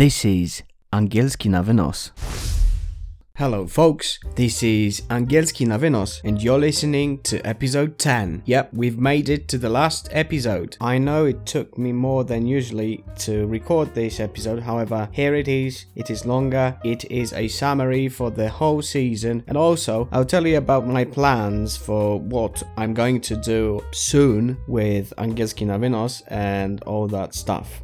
This is Angielski na wynos. Hello, folks. This is Angielski na wynos, and you're listening to episode 10. Yep, we've made it to the last episode. I know it took me more than usually to record this episode, however, here it is. It is longer. It is a summary for the whole season, and also I'll tell you about my plans for what I'm going to do soon with Angielski na wynos and all that stuff.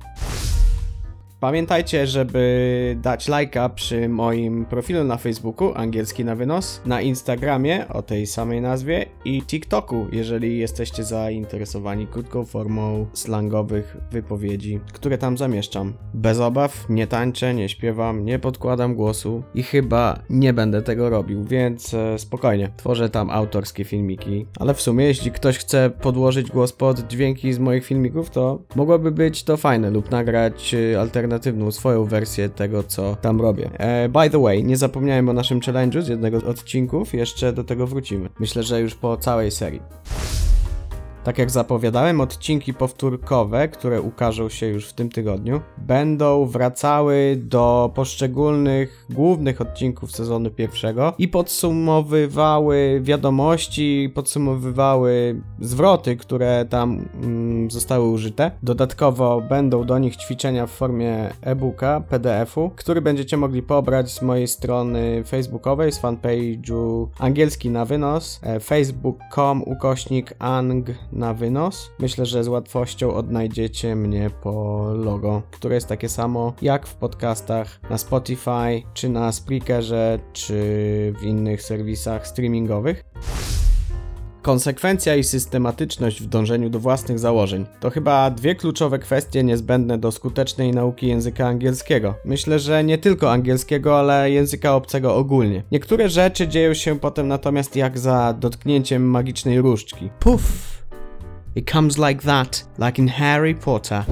Pamiętajcie, żeby dać lajka przy moim profilu na Facebooku, angielski na wynos, na Instagramie o tej samej nazwie i TikToku, jeżeli jesteście zainteresowani krótką formą slangowych wypowiedzi, które tam zamieszczam. Bez obaw, nie tańczę, nie śpiewam, nie podkładam głosu i chyba nie będę tego robił, więc e, spokojnie, tworzę tam autorskie filmiki, ale w sumie jeśli ktoś chce podłożyć głos pod dźwięki z moich filmików, to mogłoby być to fajne lub nagrać e, alternatywną swoją wersję tego, co tam robię. E, by the way, nie zapomniałem o naszym challenge'u z jednego z odcinków, jeszcze do tego wrócimy. Myślę, że już po całej serii. Tak jak zapowiadałem, odcinki powtórkowe, które ukażą się już w tym tygodniu, będą wracały do poszczególnych głównych odcinków sezonu pierwszego i podsumowywały wiadomości, podsumowywały zwroty, które tam mm, zostały użyte. Dodatkowo będą do nich ćwiczenia w formie e-booka, PDF-u, który będziecie mogli pobrać z mojej strony facebookowej, z fanpage'u angielski na wynos, e, facebook.com ukośnik ang na wynos. Myślę, że z łatwością odnajdziecie mnie po logo, które jest takie samo jak w podcastach na Spotify, czy na Spreakerze, czy w innych serwisach streamingowych. Konsekwencja i systematyczność w dążeniu do własnych założeń to chyba dwie kluczowe kwestie niezbędne do skutecznej nauki języka angielskiego. Myślę, że nie tylko angielskiego, ale języka obcego ogólnie. Niektóre rzeczy dzieją się potem natomiast jak za dotknięciem magicznej różdżki. Puff! It comes like that, like in Harry Potter.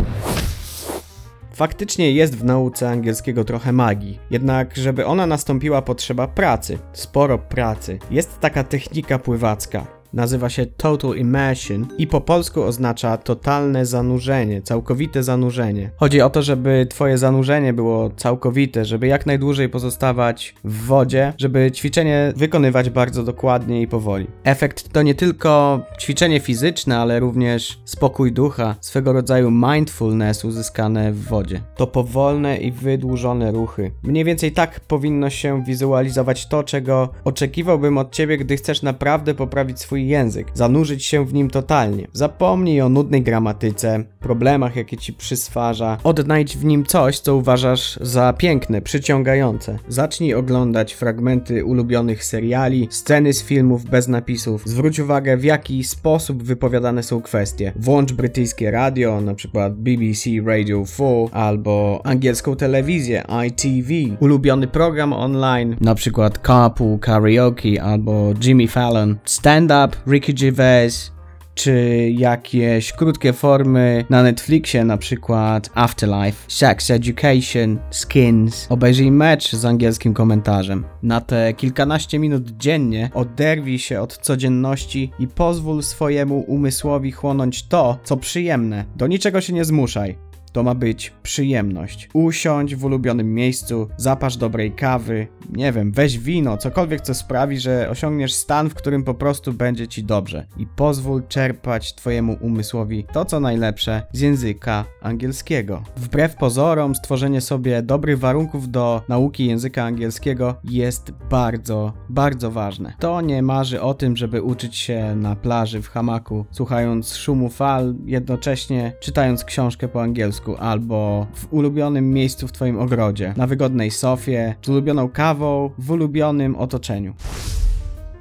Faktycznie jest w nauce angielskiego trochę magii, jednak żeby ona nastąpiła potrzeba pracy, sporo pracy. Jest taka technika pływacka. Nazywa się Total Immersion i po polsku oznacza totalne zanurzenie, całkowite zanurzenie. Chodzi o to, żeby twoje zanurzenie było całkowite, żeby jak najdłużej pozostawać w wodzie, żeby ćwiczenie wykonywać bardzo dokładnie i powoli. Efekt to nie tylko ćwiczenie fizyczne, ale również spokój ducha, swego rodzaju mindfulness uzyskane w wodzie. To powolne i wydłużone ruchy. Mniej więcej tak powinno się wizualizować to, czego oczekiwałbym od ciebie, gdy chcesz naprawdę poprawić swój język, zanurzyć się w nim totalnie. Zapomnij o nudnej gramatyce, problemach, jakie ci przyswarza. Odnajdź w nim coś, co uważasz za piękne, przyciągające. Zacznij oglądać fragmenty ulubionych seriali, sceny z filmów bez napisów. Zwróć uwagę, w jaki sposób wypowiadane są kwestie. Włącz brytyjskie radio, na przykład BBC Radio 4, albo angielską telewizję ITV, ulubiony program online, na przykład Carpool Karaoke albo Jimmy Fallon, stand-up, Ricky Gervais, czy jakieś krótkie formy na Netflixie, na przykład Afterlife, Sex Education, Skins. Obejrzyj mecz z angielskim komentarzem. Na te kilkanaście minut dziennie oderwij się od codzienności i pozwól swojemu umysłowi chłonąć to, co przyjemne. Do niczego się nie zmuszaj. To ma być przyjemność. Usiądź w ulubionym miejscu, zapasz dobrej kawy, nie wiem, weź wino, cokolwiek co sprawi, że osiągniesz stan, w którym po prostu będzie ci dobrze. I pozwól czerpać twojemu umysłowi to, co najlepsze z języka angielskiego. Wbrew pozorom, stworzenie sobie dobrych warunków do nauki języka angielskiego jest bardzo, bardzo ważne. To nie marzy o tym, żeby uczyć się na plaży w hamaku, słuchając szumu fal, jednocześnie czytając książkę po angielsku albo w ulubionym miejscu w Twoim ogrodzie, na wygodnej sofie, z ulubioną kawą, w ulubionym otoczeniu.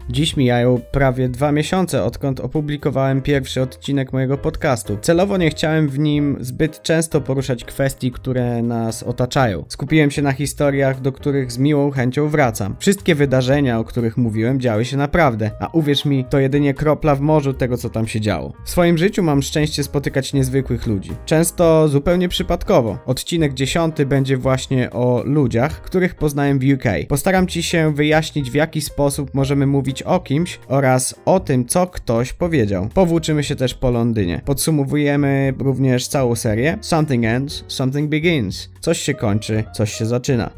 Dziś mijają prawie dwa miesiące, odkąd opublikowałem pierwszy odcinek mojego podcastu. Celowo nie chciałem w nim zbyt często poruszać kwestii, które nas otaczają. Skupiłem się na historiach, do których z miłą chęcią wracam. Wszystkie wydarzenia, o których mówiłem, działy się naprawdę, a uwierz mi, to jedynie kropla w morzu tego, co tam się działo. W swoim życiu mam szczęście spotykać niezwykłych ludzi. Często zupełnie przypadkowo. Odcinek dziesiąty będzie właśnie o ludziach, których poznałem w UK. Postaram ci się wyjaśnić, w jaki sposób możemy mówić mówić o kimś oraz o tym, co ktoś powiedział. Powłóczymy się też po Londynie. Podsumowujemy również całą serię. Something ends, something begins. Coś się kończy, coś się zaczyna.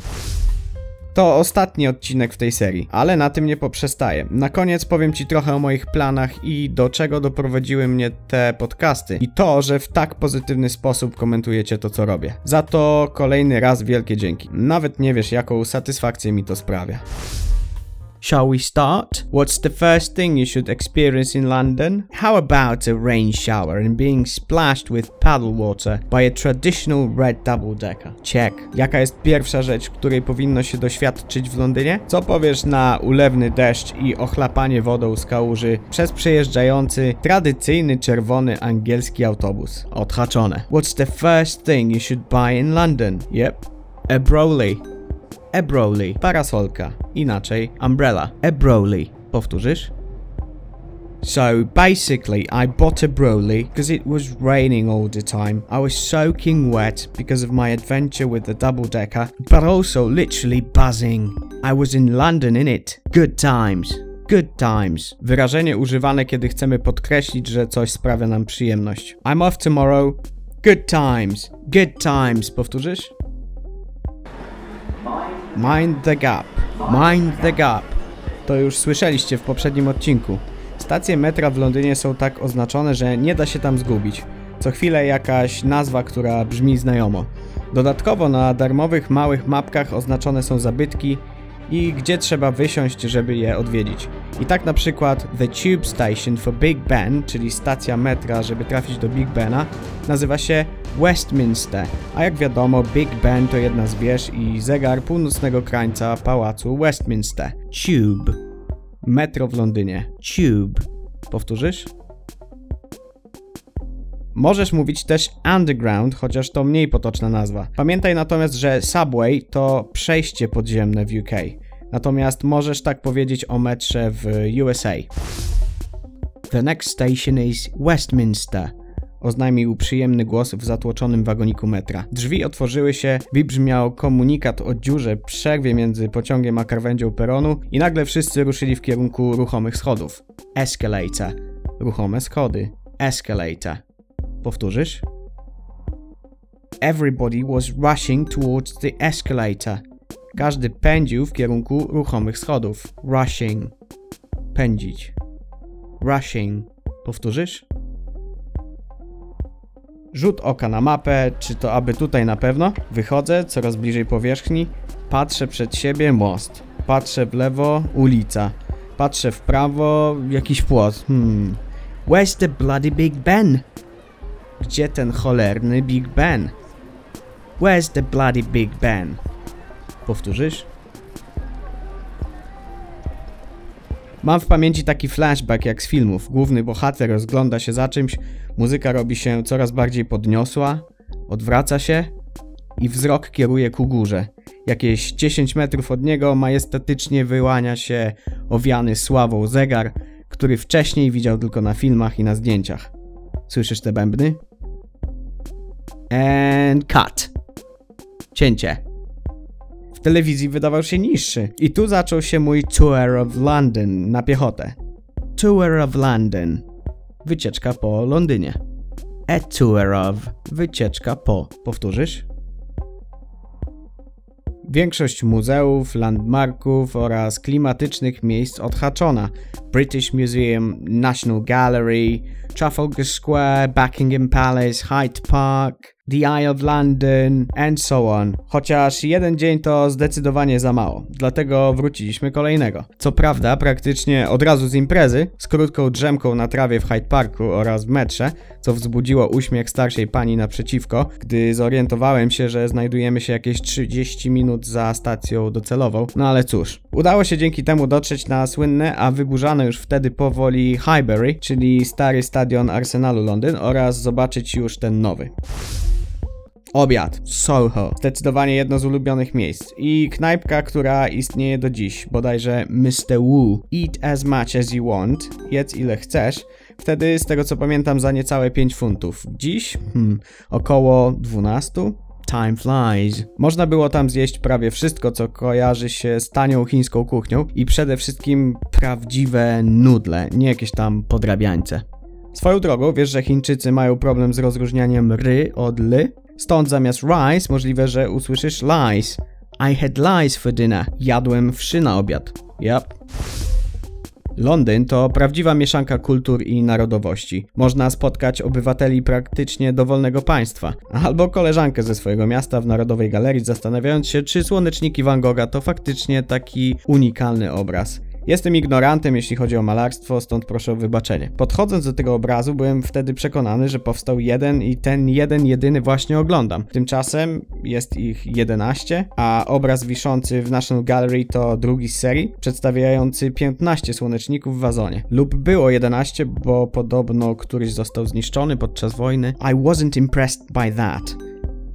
To ostatni odcinek w tej serii, ale na tym nie poprzestaję. Na koniec powiem Ci trochę o moich planach i do czego doprowadziły mnie te podcasty. I to, że w tak pozytywny sposób komentujecie to, co robię. Za to kolejny raz wielkie dzięki. Nawet nie wiesz, jaką satysfakcję mi to sprawia. Shall we start? What's the first thing you should experience in London? How about a rain shower and being splashed with paddle water by a traditional red double decker? Check. Jaka jest pierwsza rzecz, której powinno się doświadczyć w Londynie? Co powiesz na ulewny deszcz i ochlapanie wodą z kałuży przez przejeżdżający tradycyjny czerwony angielski autobus? Odhaczone. What's the first thing you should buy in London? Yep. A Broley. A Broley. Parasolka. Inaczej umbrella. A Broley. Powtórzysz? So basically, I bought a Broly because it was raining all the time. I was soaking wet because of my adventure with the double decker, but also literally buzzing. I was in London in it. Good times. Good times. Wyrażenie używane, kiedy chcemy podkreślić, że coś sprawia nam przyjemność. I'm off tomorrow. Good times. Good times. Powtórzysz? Mind the gap. Mind the gap. To już słyszeliście w poprzednim odcinku. Stacje metra w Londynie są tak oznaczone, że nie da się tam zgubić. Co chwilę jakaś nazwa, która brzmi znajomo. Dodatkowo na darmowych małych mapkach oznaczone są zabytki i gdzie trzeba wysiąść, żeby je odwiedzić. I tak na przykład The Tube Station for Big Ben, czyli stacja metra, żeby trafić do Big Bena, nazywa się Westminster, a jak wiadomo Big Ben to jedna z wież i zegar północnego krańca pałacu Westminster. Tube. Metro w Londynie. Tube. Powtórzysz? Możesz mówić też underground, chociaż to mniej potoczna nazwa. Pamiętaj natomiast, że subway to przejście podziemne w UK. Natomiast możesz tak powiedzieć o metrze w USA. The next station is Westminster. Oznajmił przyjemny głos w zatłoczonym wagoniku metra. Drzwi otworzyły się, wybrzmiał komunikat o dziurze przerwie między pociągiem a krawędzią peronu i nagle wszyscy ruszyli w kierunku ruchomych schodów. Escalator. Ruchome schody. Escalator. Powtórzysz? Everybody was rushing towards the escalator. Każdy pędził w kierunku ruchomych schodów. Rushing. Pędzić. Rushing. Powtórzysz? Rzut oka na mapę, czy to aby tutaj na pewno? Wychodzę coraz bliżej powierzchni, patrzę przed siebie most, patrzę w lewo ulica, patrzę w prawo jakiś płot. Hmm. Where's the bloody Big Ben? Gdzie ten cholerny Big Ben? Where's the bloody Big Ben? Powtórzysz? Mam w pamięci taki flashback jak z filmów. Główny bohater rozgląda się za czymś, muzyka robi się coraz bardziej podniosła, odwraca się i wzrok kieruje ku górze. Jakieś 10 metrów od niego majestatycznie wyłania się owiany sławą zegar, który wcześniej widział tylko na filmach i na zdjęciach. Słyszysz te bębny? And cut. Cięcie. W telewizji wydawał się niższy. I tu zaczął się mój tour of London na piechotę. Tour of London. Wycieczka po Londynie. A tour of. Wycieczka po. Powtórzysz? Większość muzeów, landmarków oraz klimatycznych miejsc odhaczona. British Museum, National Gallery, Trafalgar Square, Buckingham Palace, Hyde Park, The Eye of London, and so on. Chociaż jeden dzień to zdecydowanie za mało, dlatego wróciliśmy kolejnego. Co prawda, praktycznie od razu z imprezy, z krótką drzemką na trawie w Hyde Parku oraz w metrze, co wzbudziło uśmiech starszej pani naprzeciwko, gdy zorientowałem się, że znajdujemy się jakieś 30 minut za stacją docelową. No ale cóż, udało się dzięki temu dotrzeć na słynne, a wyburzane już wtedy powoli Highbury, czyli stary stadion Arsenalu Londyn oraz zobaczyć już ten nowy. Obiad. Soho. Zdecydowanie jedno z ulubionych miejsc. I knajpka, która istnieje do dziś, bodajże Mr. Wu. Eat as much as you want. Jedz ile chcesz. Wtedy, z tego co pamiętam, za niecałe 5 funtów. Dziś? Hmm, około 12. Time flies. Można było tam zjeść prawie wszystko, co kojarzy się z tanią chińską kuchnią i przede wszystkim prawdziwe nudle, nie jakieś tam podrabiańce. Swoją drogą, wiesz, że Chińczycy mają problem z rozróżnianiem ry od ly? Stąd zamiast rice możliwe, że usłyszysz lies. I had lies for dinner. Jadłem wszy na obiad. Yep. Londyn to prawdziwa mieszanka kultur i narodowości. Można spotkać obywateli praktycznie dowolnego państwa, albo koleżankę ze swojego miasta w Narodowej Galerii, zastanawiając się, czy słoneczniki Van Gogha to faktycznie taki unikalny obraz. Jestem ignorantem, jeśli chodzi o malarstwo, stąd proszę o wybaczenie. Podchodząc do tego obrazu, byłem wtedy przekonany, że powstał jeden i ten jeden jedyny właśnie oglądam. Tymczasem jest ich 11, a obraz wiszący w National Gallery to drugi z serii, przedstawiający 15 słoneczników w wazonie. Lub było 11, bo podobno któryś został zniszczony podczas wojny. I wasn't impressed by that.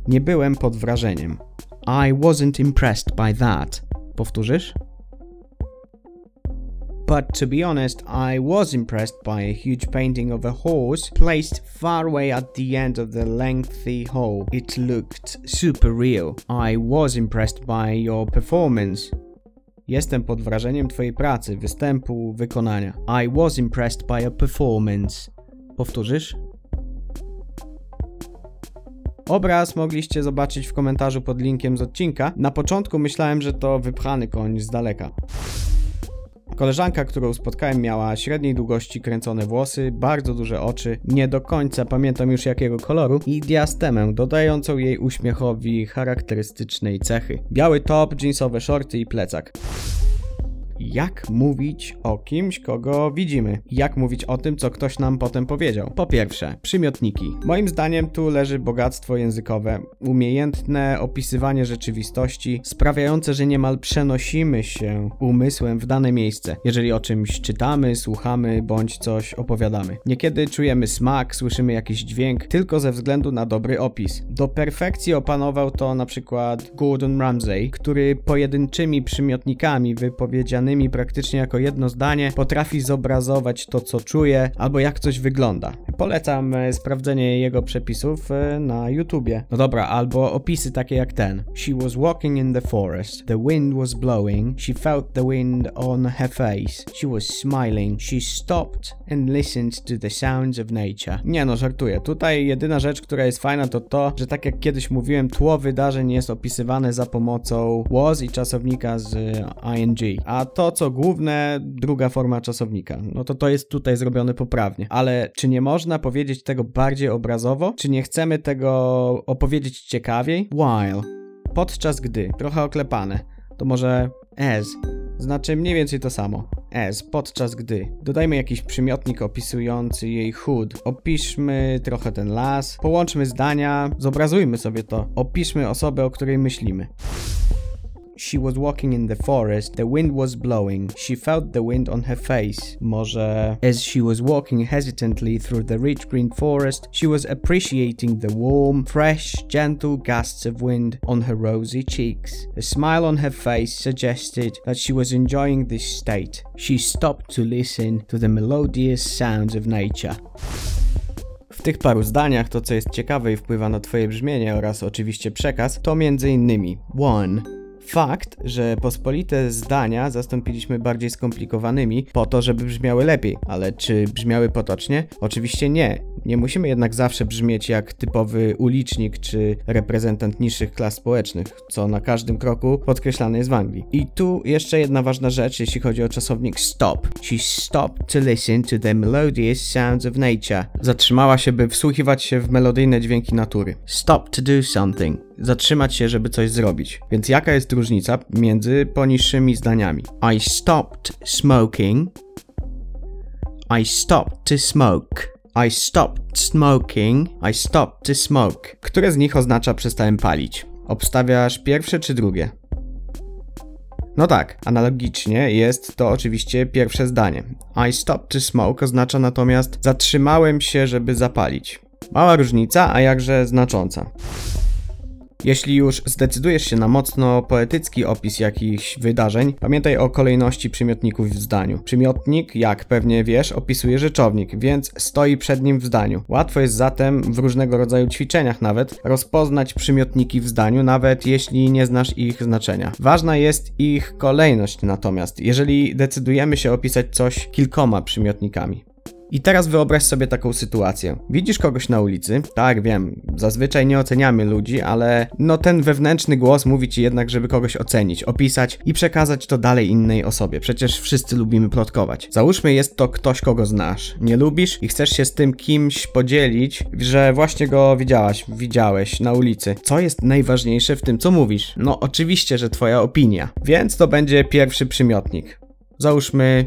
Nie byłem pod wrażeniem. I wasn't impressed by that. Powtórzysz? But to be honest, I was impressed by a huge painting of a horse placed far away at the end of the lengthy hall. It looked super real. I was impressed by your performance. Jestem pod wrażeniem Twojej pracy, występu, wykonania. I was impressed by your performance. Powtórzysz? Obraz mogliście zobaczyć w komentarzu pod linkiem z odcinka. Na początku myślałem, że to wypchany koń z daleka. Koleżanka, którą spotkałem, miała średniej długości kręcone włosy, bardzo duże oczy, nie do końca pamiętam już jakiego koloru i diastemę dodającą jej uśmiechowi charakterystycznej cechy. Biały top, jeansowe shorty i plecak jak mówić o kimś, kogo widzimy. Jak mówić o tym, co ktoś nam potem powiedział. Po pierwsze, przymiotniki. Moim zdaniem tu leży bogactwo językowe, umiejętne opisywanie rzeczywistości, sprawiające, że niemal przenosimy się umysłem w dane miejsce, jeżeli o czymś czytamy, słuchamy bądź coś opowiadamy. Niekiedy czujemy smak, słyszymy jakiś dźwięk tylko ze względu na dobry opis. Do perfekcji opanował to na przykład Gordon Ramsay, który pojedynczymi przymiotnikami wypowiedzianymi praktycznie jako jedno zdanie potrafi zobrazować to, co czuje, albo jak coś wygląda. Polecam e, sprawdzenie jego przepisów e, na YouTubie. No dobra, albo opisy takie jak ten. She was walking in the forest. The wind was blowing. She felt the wind on her face. She was smiling. She stopped and listened to the sounds of nature. Nie no, żartuję. Tutaj jedyna rzecz, która jest fajna to to, że tak jak kiedyś mówiłem, tło wydarzeń jest opisywane za pomocą was i czasownika z ing. A to to, co główne, druga forma czasownika. No to to jest tutaj zrobione poprawnie. Ale czy nie można powiedzieć tego bardziej obrazowo? Czy nie chcemy tego opowiedzieć ciekawiej? While. Podczas gdy. Trochę oklepane. To może as. Znaczy mniej więcej to samo. As, podczas gdy. Dodajmy jakiś przymiotnik opisujący jej chód. Opiszmy trochę ten las. Połączmy zdania. Zobrazujmy sobie to. Opiszmy osobę, o której myślimy. She was walking in the forest, the wind was blowing, she felt the wind on her face. Może as she was walking hesitantly through the rich green forest, she was appreciating the warm, fresh, gentle gusts of wind on her rosy cheeks. Smile on her face suggested that she was enjoying this state. She stopped to listen to the melodious sounds of nature. W tych paru zdaniach to, co jest ciekawe i wpływa na Twoje brzmienie oraz oczywiście przekaz, to między innymi 1. Fakt, że pospolite zdania zastąpiliśmy bardziej skomplikowanymi po to, żeby brzmiały lepiej, ale czy brzmiały potocznie? Oczywiście nie. Nie musimy jednak zawsze brzmieć jak typowy ulicznik czy reprezentant niższych klas społecznych, co na każdym kroku podkreślane jest w Anglii. I tu jeszcze jedna ważna rzecz, jeśli chodzi o czasownik stop. She stopped to listen to the melodious sounds of nature. Zatrzymała się, by wsłuchiwać się w melodyjne dźwięki natury. Stop to do something zatrzymać się, żeby coś zrobić. Więc jaka jest różnica między poniższymi zdaniami? I stopped smoking. I stopped to smoke. I stopped smoking. I stopped to smoke. Które z nich oznacza przestałem palić? Obstawiasz pierwsze czy drugie? No tak, analogicznie jest to oczywiście pierwsze zdanie. I stopped to smoke oznacza natomiast zatrzymałem się, żeby zapalić. Mała różnica, a jakże znacząca. Jeśli już zdecydujesz się na mocno poetycki opis jakichś wydarzeń, pamiętaj o kolejności przymiotników w zdaniu. Przymiotnik, jak pewnie wiesz, opisuje rzeczownik, więc stoi przed nim w zdaniu. Łatwo jest zatem w różnego rodzaju ćwiczeniach nawet rozpoznać przymiotniki w zdaniu, nawet jeśli nie znasz ich znaczenia. Ważna jest ich kolejność natomiast, jeżeli decydujemy się opisać coś kilkoma przymiotnikami. I teraz wyobraź sobie taką sytuację. Widzisz kogoś na ulicy? Tak, wiem, zazwyczaj nie oceniamy ludzi, ale no ten wewnętrzny głos mówi ci jednak, żeby kogoś ocenić, opisać i przekazać to dalej innej osobie. Przecież wszyscy lubimy plotkować. Załóżmy, jest to ktoś, kogo znasz. Nie lubisz i chcesz się z tym kimś podzielić, że właśnie go widziałaś, widziałeś na ulicy. Co jest najważniejsze w tym, co mówisz? No oczywiście, że twoja opinia. Więc to będzie pierwszy przymiotnik. Załóżmy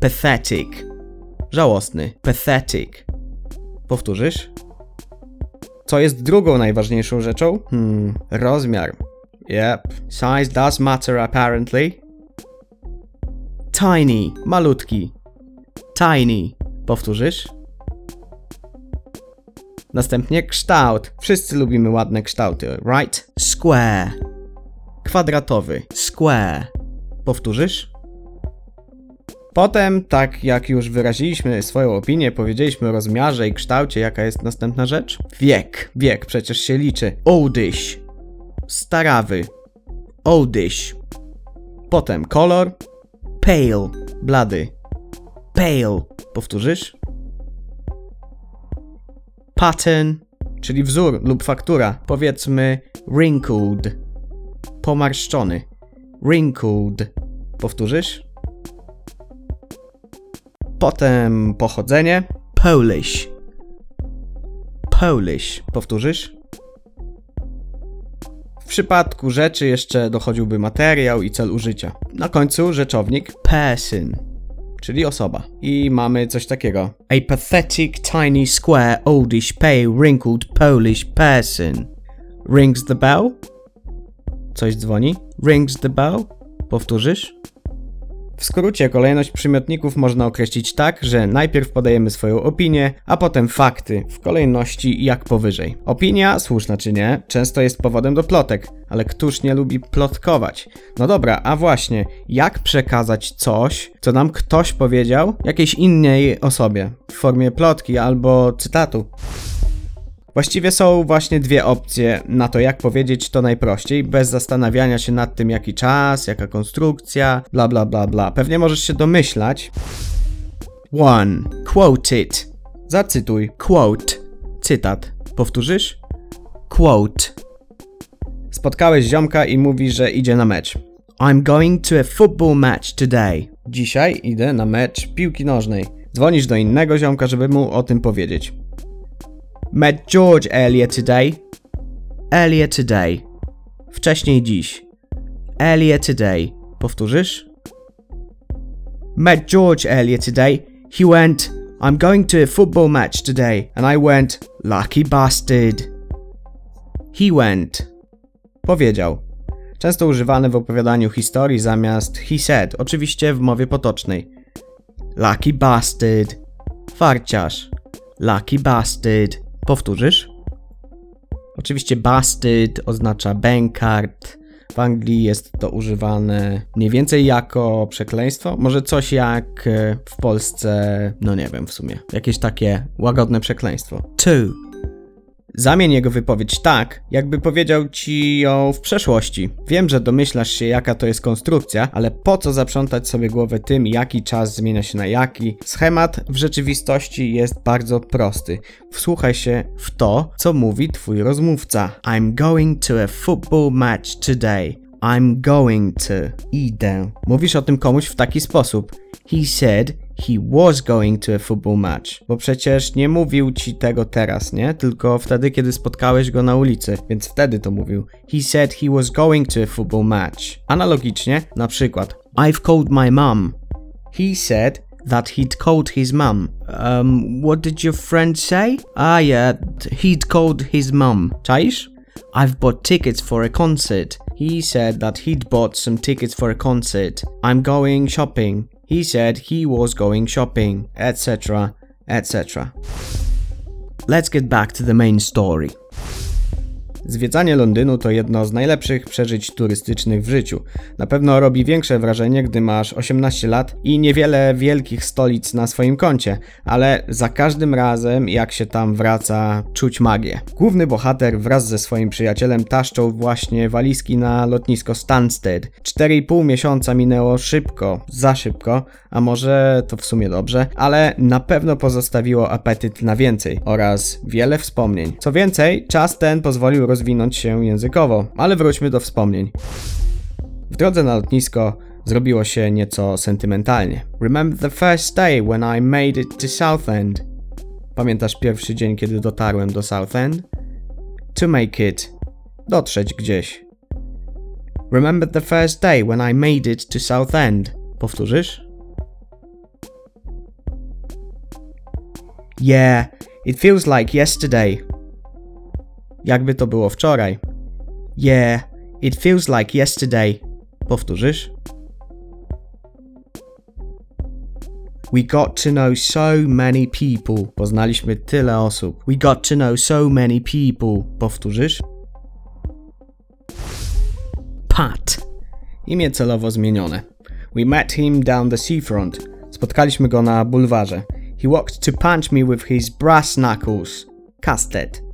pathetic. Żałosny. Pathetic. Powtórzysz? Co jest drugą najważniejszą rzeczą? Hmm, rozmiar. Yep. Size does matter apparently. Tiny. Malutki. Tiny. Powtórzysz? Następnie kształt. Wszyscy lubimy ładne kształty, right? Square. Kwadratowy. Square. Powtórzysz? Potem, tak jak już wyraziliśmy swoją opinię, powiedzieliśmy o rozmiarze i kształcie, jaka jest następna rzecz? Wiek. Wiek przecież się liczy. Oldish. Starawy. Oldish. Potem kolor. Pale. Blady. Pale. Powtórzysz? Pattern, czyli wzór lub faktura. Powiedzmy wrinkled. Pomarszczony. Wrinkled. Powtórzysz? Potem pochodzenie. Polish. Polish. Powtórzysz? W przypadku rzeczy jeszcze dochodziłby materiał i cel użycia. Na końcu rzeczownik person, czyli osoba. I mamy coś takiego. A pathetic, tiny, square, oldish, pale, wrinkled Polish person. Rings the bell? Coś dzwoni? Rings the bell? Powtórzysz? W skrócie kolejność przymiotników można określić tak, że najpierw podajemy swoją opinię, a potem fakty, w kolejności jak powyżej. Opinia, słuszna czy nie, często jest powodem do plotek, ale któż nie lubi plotkować? No dobra, a właśnie, jak przekazać coś, co nam ktoś powiedział jakiejś innej osobie, w formie plotki albo cytatu? Właściwie są właśnie dwie opcje na to, jak powiedzieć to najprościej, bez zastanawiania się nad tym, jaki czas, jaka konstrukcja, bla bla bla bla. Pewnie możesz się domyślać. 1. Quote it. Zacytuj. Quote. Cytat. Powtórzysz? Quote. Spotkałeś ziomka i mówi, że idzie na mecz. I'm going to a football match today. Dzisiaj idę na mecz piłki nożnej. Dzwonisz do innego ziomka, żeby mu o tym powiedzieć. Met George earlier today. Earlier today. Wcześniej dziś. Earlier today. Powtórzysz? Met George earlier today. He went, I'm going to a football match today. And I went, lucky bastard. He went. Powiedział. Często używany w opowiadaniu historii zamiast he said, oczywiście w mowie potocznej. Lucky bastard. Farciarz. Lucky bastard. Powtórzysz? Oczywiście bastard oznacza bankard. W Anglii jest to używane mniej więcej jako przekleństwo. Może coś jak e, w Polsce, no nie wiem w sumie, jakieś takie łagodne przekleństwo. Two. Zamień jego wypowiedź tak, jakby powiedział ci ją w przeszłości. Wiem, że domyślasz się, jaka to jest konstrukcja, ale po co zaprzątać sobie głowę tym, jaki czas zmienia się na jaki? Schemat w rzeczywistości jest bardzo prosty. Wsłuchaj się w to, co mówi twój rozmówca. I'm going to a football match today. I'm going to. Idę. Mówisz o tym komuś w taki sposób. He said he was going to a football match. Bo przecież nie mówił ci tego teraz, nie? Tylko wtedy, kiedy spotkałeś go na ulicy, więc wtedy to mówił. He said he was going to a football match. Analogicznie, na przykład, I've called my mum. He said that he'd called his mum. Um, what did your friend say? Ah, yeah, he'd called his mum. Czaisz? I've bought tickets for a concert. He said that he'd bought some tickets for a concert. I'm going shopping. He said he was going shopping, etc., etc. Let's get back to the main story. Zwiedzanie Londynu to jedno z najlepszych przeżyć turystycznych w życiu. Na pewno robi większe wrażenie, gdy masz 18 lat i niewiele wielkich stolic na swoim koncie, ale za każdym razem, jak się tam wraca, czuć magię. Główny bohater wraz ze swoim przyjacielem taszczą właśnie walizki na lotnisko Stansted. 4,5 miesiąca minęło szybko, za szybko, a może to w sumie dobrze, ale na pewno pozostawiło apetyt na więcej oraz wiele wspomnień. Co więcej, czas ten pozwolił rozwinąć się językowo, ale wróćmy do wspomnień. W drodze na lotnisko zrobiło się nieco sentymentalnie. Remember the first day when I made it to Southend? Pamiętasz pierwszy dzień, kiedy dotarłem do Southend? To make it. Dotrzeć gdzieś. Remember the first day when I made it to Southend? Powtórzysz? Yeah, it feels like yesterday. Jakby to było wczoraj. Yeah, it feels like yesterday. Powtórzysz? We got to know so many people. Poznaliśmy tyle osób. We got to know so many people. Powtórzysz? Pat. Imię celowo zmienione. We met him down the seafront. Spotkaliśmy go na bulwarze. He walked to punch me with his brass knuckles. Casted.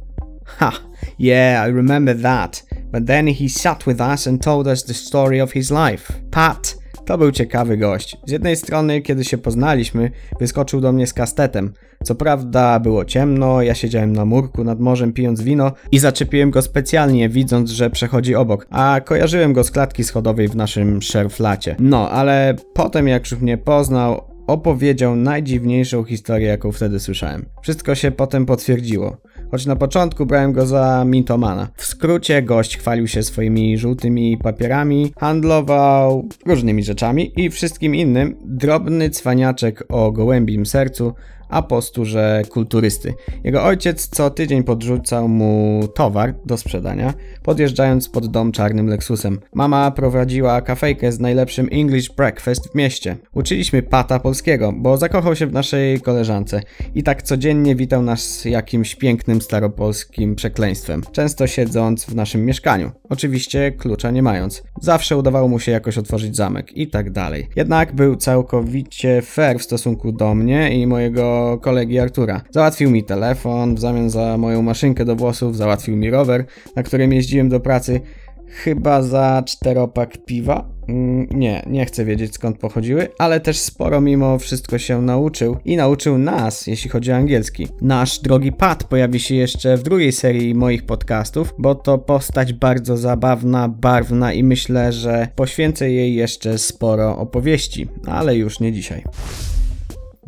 Ha, yeah, I remember that. But then he sat with us and told us the story of his life. Pat to był ciekawy gość. Z jednej strony, kiedy się poznaliśmy, wyskoczył do mnie z kastetem. Co prawda było ciemno, ja siedziałem na murku nad morzem pijąc wino i zaczepiłem go specjalnie, widząc, że przechodzi obok, a kojarzyłem go z klatki schodowej w naszym szerflacie. No, ale potem jak już mnie poznał, opowiedział najdziwniejszą historię, jaką wtedy słyszałem. Wszystko się potem potwierdziło choć na początku brałem go za mintomana. W skrócie gość chwalił się swoimi żółtymi papierami, handlował różnymi rzeczami i wszystkim innym. Drobny cwaniaczek o gołębim sercu, a posturze kulturysty. Jego ojciec co tydzień podrzucał mu towar do sprzedania, podjeżdżając pod dom czarnym Lexusem. Mama prowadziła kafejkę z najlepszym English breakfast w mieście. Uczyliśmy pata polskiego, bo zakochał się w naszej koleżance i tak codziennie witał nas jakimś pięknym staropolskim przekleństwem, często siedząc w naszym mieszkaniu. Oczywiście klucza nie mając. Zawsze udawało mu się jakoś otworzyć zamek i tak dalej. Jednak był całkowicie fair w stosunku do mnie i mojego kolegi Artura. Załatwił mi telefon, w zamian za moją maszynkę do włosów załatwił mi rower, na którym jeździłem do pracy. Chyba za czteropak piwa? Mm, nie, nie chcę wiedzieć skąd pochodziły, ale też sporo mimo wszystko się nauczył i nauczył nas, jeśli chodzi o angielski. Nasz drogi Pat pojawi się jeszcze w drugiej serii moich podcastów, bo to postać bardzo zabawna, barwna i myślę, że poświęcę jej jeszcze sporo opowieści, ale już nie dzisiaj.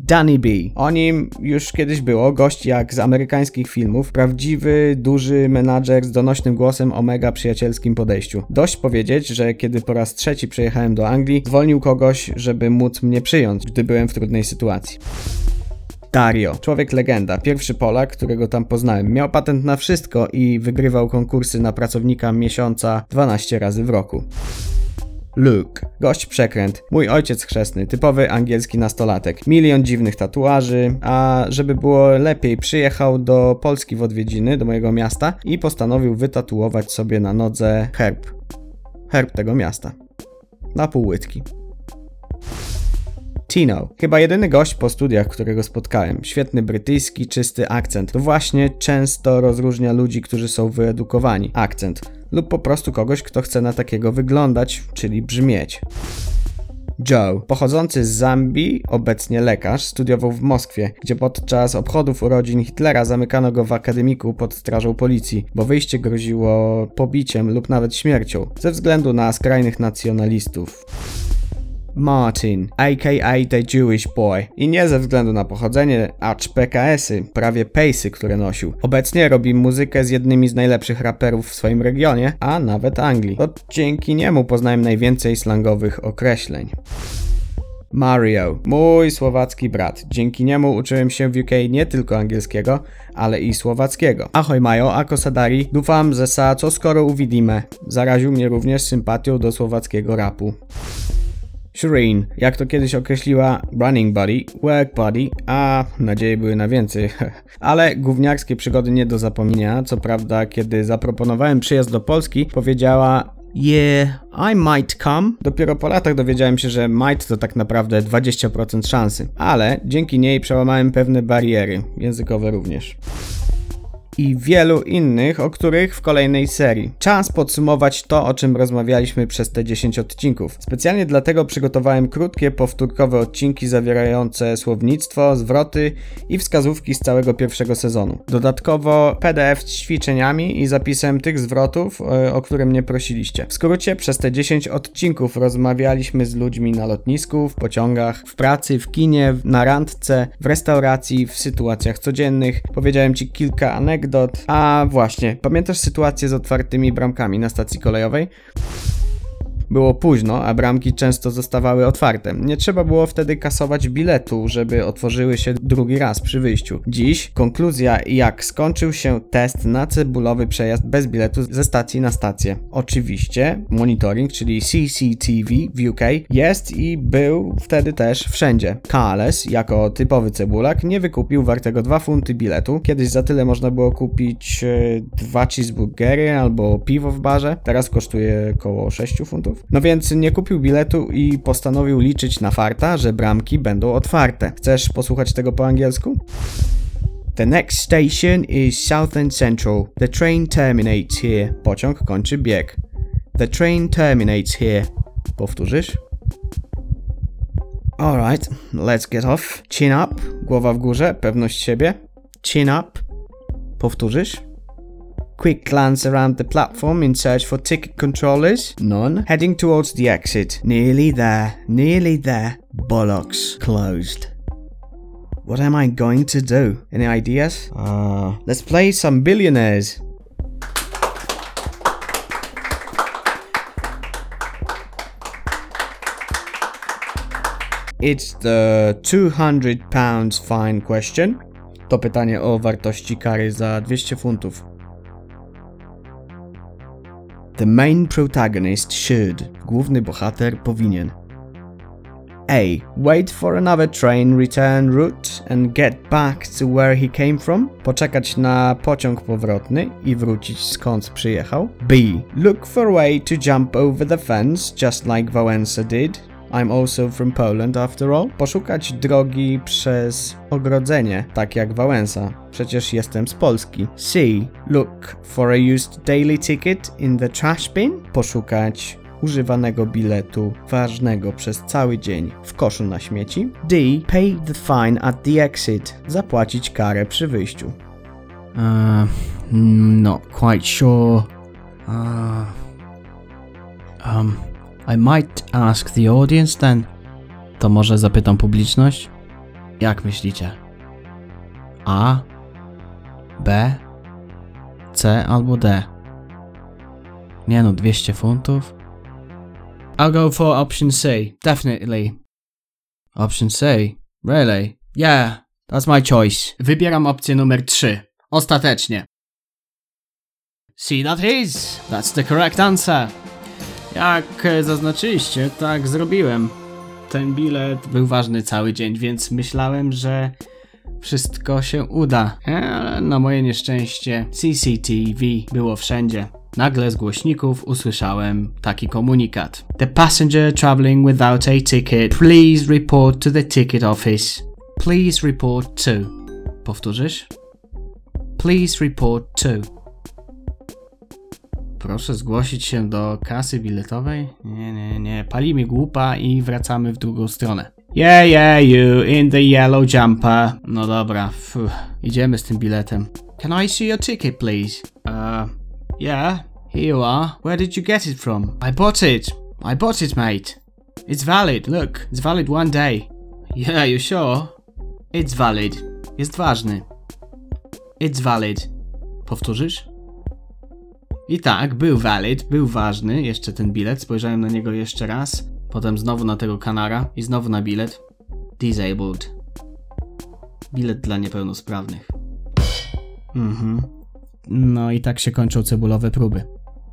Danny B. O nim już kiedyś było, gość jak z amerykańskich filmów, prawdziwy, duży menadżer z donośnym głosem o mega przyjacielskim podejściu. Dość powiedzieć, że kiedy po raz trzeci przyjechałem do Anglii, zwolnił kogoś, żeby móc mnie przyjąć, gdy byłem w trudnej sytuacji. Dario, człowiek legenda, pierwszy Polak, którego tam poznałem. Miał patent na wszystko i wygrywał konkursy na pracownika miesiąca 12 razy w roku. Luke. Gość przekręt. Mój ojciec chrzestny, typowy angielski nastolatek. Milion dziwnych tatuaży, a żeby było lepiej, przyjechał do Polski w odwiedziny, do mojego miasta i postanowił wytatuować sobie na nodze herb. Herb tego miasta. Na pół łydki. Tino. Chyba jedyny gość po studiach, którego spotkałem. Świetny brytyjski, czysty akcent. To właśnie często rozróżnia ludzi, którzy są wyedukowani. Akcent lub po prostu kogoś, kto chce na takiego wyglądać, czyli brzmieć. Joe, pochodzący z Zambii, obecnie lekarz, studiował w Moskwie, gdzie podczas obchodów urodzin Hitlera zamykano go w akademiku pod strażą policji, bo wyjście groziło pobiciem lub nawet śmiercią ze względu na skrajnych nacjonalistów. Martin, aka The Jewish Boy. I nie ze względu na pochodzenie, acz PKS-y, prawie pejsy, które nosił. Obecnie robi muzykę z jednymi z najlepszych raperów w swoim regionie, a nawet Anglii. To dzięki niemu poznałem najwięcej slangowych określeń. Mario, mój słowacki brat. Dzięki niemu uczyłem się w UK nie tylko angielskiego, ale i słowackiego. Ahoj Majo, ako sadari, dufam, że sa co skoro uvidíme. Zaraził mnie również sympatią do słowackiego rapu. Shireen, jak to kiedyś określiła running buddy, work buddy, a nadzieje były na więcej. Ale gówniarskie przygody nie do zapomnienia. Co prawda, kiedy zaproponowałem przyjazd do Polski, powiedziała Yeah, I might come. Dopiero po latach dowiedziałem się, że might to tak naprawdę 20% szansy. Ale dzięki niej przełamałem pewne bariery, językowe również i wielu innych, o których w kolejnej serii. Czas podsumować to, o czym rozmawialiśmy przez te 10 odcinków. Specjalnie dlatego przygotowałem krótkie, powtórkowe odcinki zawierające słownictwo, zwroty i wskazówki z całego pierwszego sezonu. Dodatkowo PDF z ćwiczeniami i zapisem tych zwrotów, e, o które mnie prosiliście. W skrócie, przez te 10 odcinków rozmawialiśmy z ludźmi na lotnisku, w pociągach, w pracy, w kinie, na randce, w restauracji, w sytuacjach codziennych. Powiedziałem Ci kilka anegdot, anegdot. A właśnie, pamiętasz sytuację z otwartymi bramkami na stacji kolejowej? Było późno, a bramki często zostawały otwarte. Nie trzeba było wtedy kasować biletu, żeby otworzyły się drugi raz przy wyjściu. Dziś konkluzja, jak skończył się test na cebulowy przejazd bez biletu ze stacji na stację. Oczywiście monitoring, czyli CCTV w UK jest i był wtedy też wszędzie. Kales, jako typowy cebulak, nie wykupił wartego 2 funty biletu. Kiedyś za tyle można było kupić e, dwa cheeseburgery albo piwo w barze. Teraz kosztuje około 6 funtów. No więc nie kupił biletu i postanowił liczyć na farta, że bramki będą otwarte. Chcesz posłuchać tego po angielsku? The next station is Southend Central. The train terminates here. Pociąg kończy bieg. The train terminates here. Powtórzysz? Alright, let's get off. Chin up, głowa w górze, pewność siebie. Chin up. Powtórzysz? Quick glance around the platform in search for ticket controllers. None. Heading towards the exit. Nearly there. Nearly there. Bollocks. Closed. What am I going to do? Any ideas? Uh, let's play some billionaires. It's the 200 pounds fine question. To pytanie o wartości kary za 200 funtów. The main protagonist should. Główny bohater powinien. A. Wait for another train return route and get back to where he came from. Poczekać na pociąg powrotny i wrócić skąd przyjechał. B. Look for a way to jump over the fence just like Wałęsa did. I'm also from Poland after all. Poszukać drogi przez ogrodzenie, tak jak Wałęsa. Przecież jestem z Polski. C. Look for a used daily ticket in the trash bin. Poszukać używanego biletu ważnego przez cały dzień w koszu na śmieci. D. Pay the fine at the exit. Zapłacić karę przy wyjściu. Uh, not quite sure. Uh, um, I might ask the audience then. To może zapytam publiczność? Jak myślicie? A, B, C albo D? Nie no, 200 funtów? I'll go for option C, definitely. Option C? Really? Yeah, that's my choice. Wybieram opcję numer 3. Ostatecznie. See that is. That's the correct answer. Jak zaznaczyliście, tak zrobiłem. Ten bilet był ważny cały dzień, więc myślałem, że wszystko się uda. Ale na moje nieszczęście CCTV było wszędzie. Nagle z głośników usłyszałem taki komunikat. The passenger traveling without a ticket, please report to the ticket office. Please report to. Powtórzysz? Please report to. Proszę zgłosić się do kasy biletowej. Nie, nie, nie. Palimy głupa i wracamy w drugą stronę. Yeah, yeah, you in the yellow jumper. No dobra, Fuh. idziemy z tym biletem. Can I see your ticket, please? Uh, yeah, here you are. Where did you get it from? I bought it. I bought it, mate. It's valid. Look, it's valid one day. Yeah, you sure? It's valid. Jest ważny. It's valid. Powtórzysz? I tak, był valid, był ważny, jeszcze ten bilet, spojrzałem na niego jeszcze raz, potem znowu na tego kanara i znowu na bilet. Disabled. Bilet dla niepełnosprawnych. Mhm. No i tak się kończą cebulowe próby.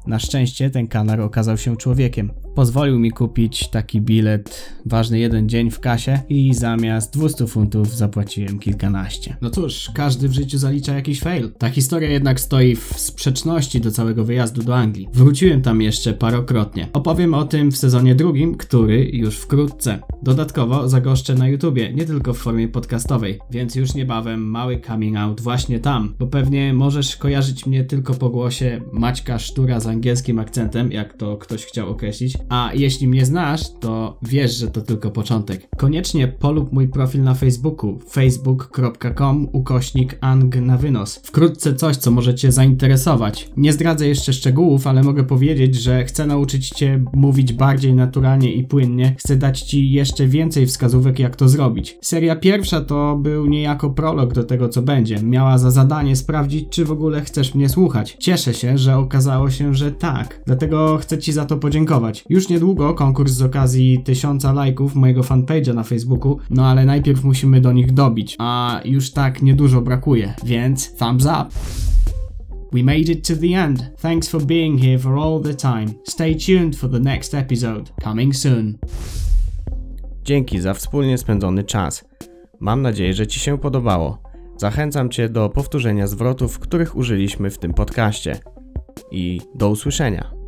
Na szczęście ten kanar okazał się człowiekiem. Pozwolił mi kupić taki bilet ważny jeden dzień w kasie i zamiast 200 funtów zapłaciłem kilkanaście. No cóż, każdy w życiu zalicza jakiś fail. Ta historia jednak stoi w sprzeczności do całego wyjazdu do Anglii. Wróciłem tam jeszcze parokrotnie. Opowiem o tym w sezonie drugim, który już wkrótce. Dodatkowo zagoszczę na YouTubie, nie tylko w formie podcastowej, więc już niebawem mały coming out właśnie tam, bo pewnie możesz kojarzyć mnie tylko po głosie Maćka Sztura z angielskim akcentem, jak to ktoś chciał określić, a jeśli mnie znasz, to wiesz, że to tylko początek. Koniecznie polub mój profil na Facebooku facebook.com ukośnik ang na wynos. Wkrótce coś, co może cię zainteresować. Nie zdradzę jeszcze szczegółów, ale mogę powiedzieć, że chcę nauczyć cię mówić bardziej naturalnie i płynnie. Chcę dać ci jeszcze więcej wskazówek, jak to zrobić. Seria pierwsza to był niejako prolog do tego, co będzie. Miała za zadanie sprawdzić, czy w ogóle chcesz mnie słuchać. Cieszę się, że okazało się, że tak. Dlatego chcę ci za to podziękować. Już niedługo konkurs z okazji tysiąca lajków mojego fanpage'a na Facebooku, no ale najpierw musimy do nich dobić, a już tak niedużo brakuje, więc thumbs up! We made it to the end. Thanks for being here for all the time. Stay tuned for the next episode, coming soon. Dzięki za wspólnie spędzony czas. Mam nadzieję, że Ci się podobało. Zachęcam Cię do powtórzenia zwrotów, których użyliśmy w tym podcaście. I do usłyszenia.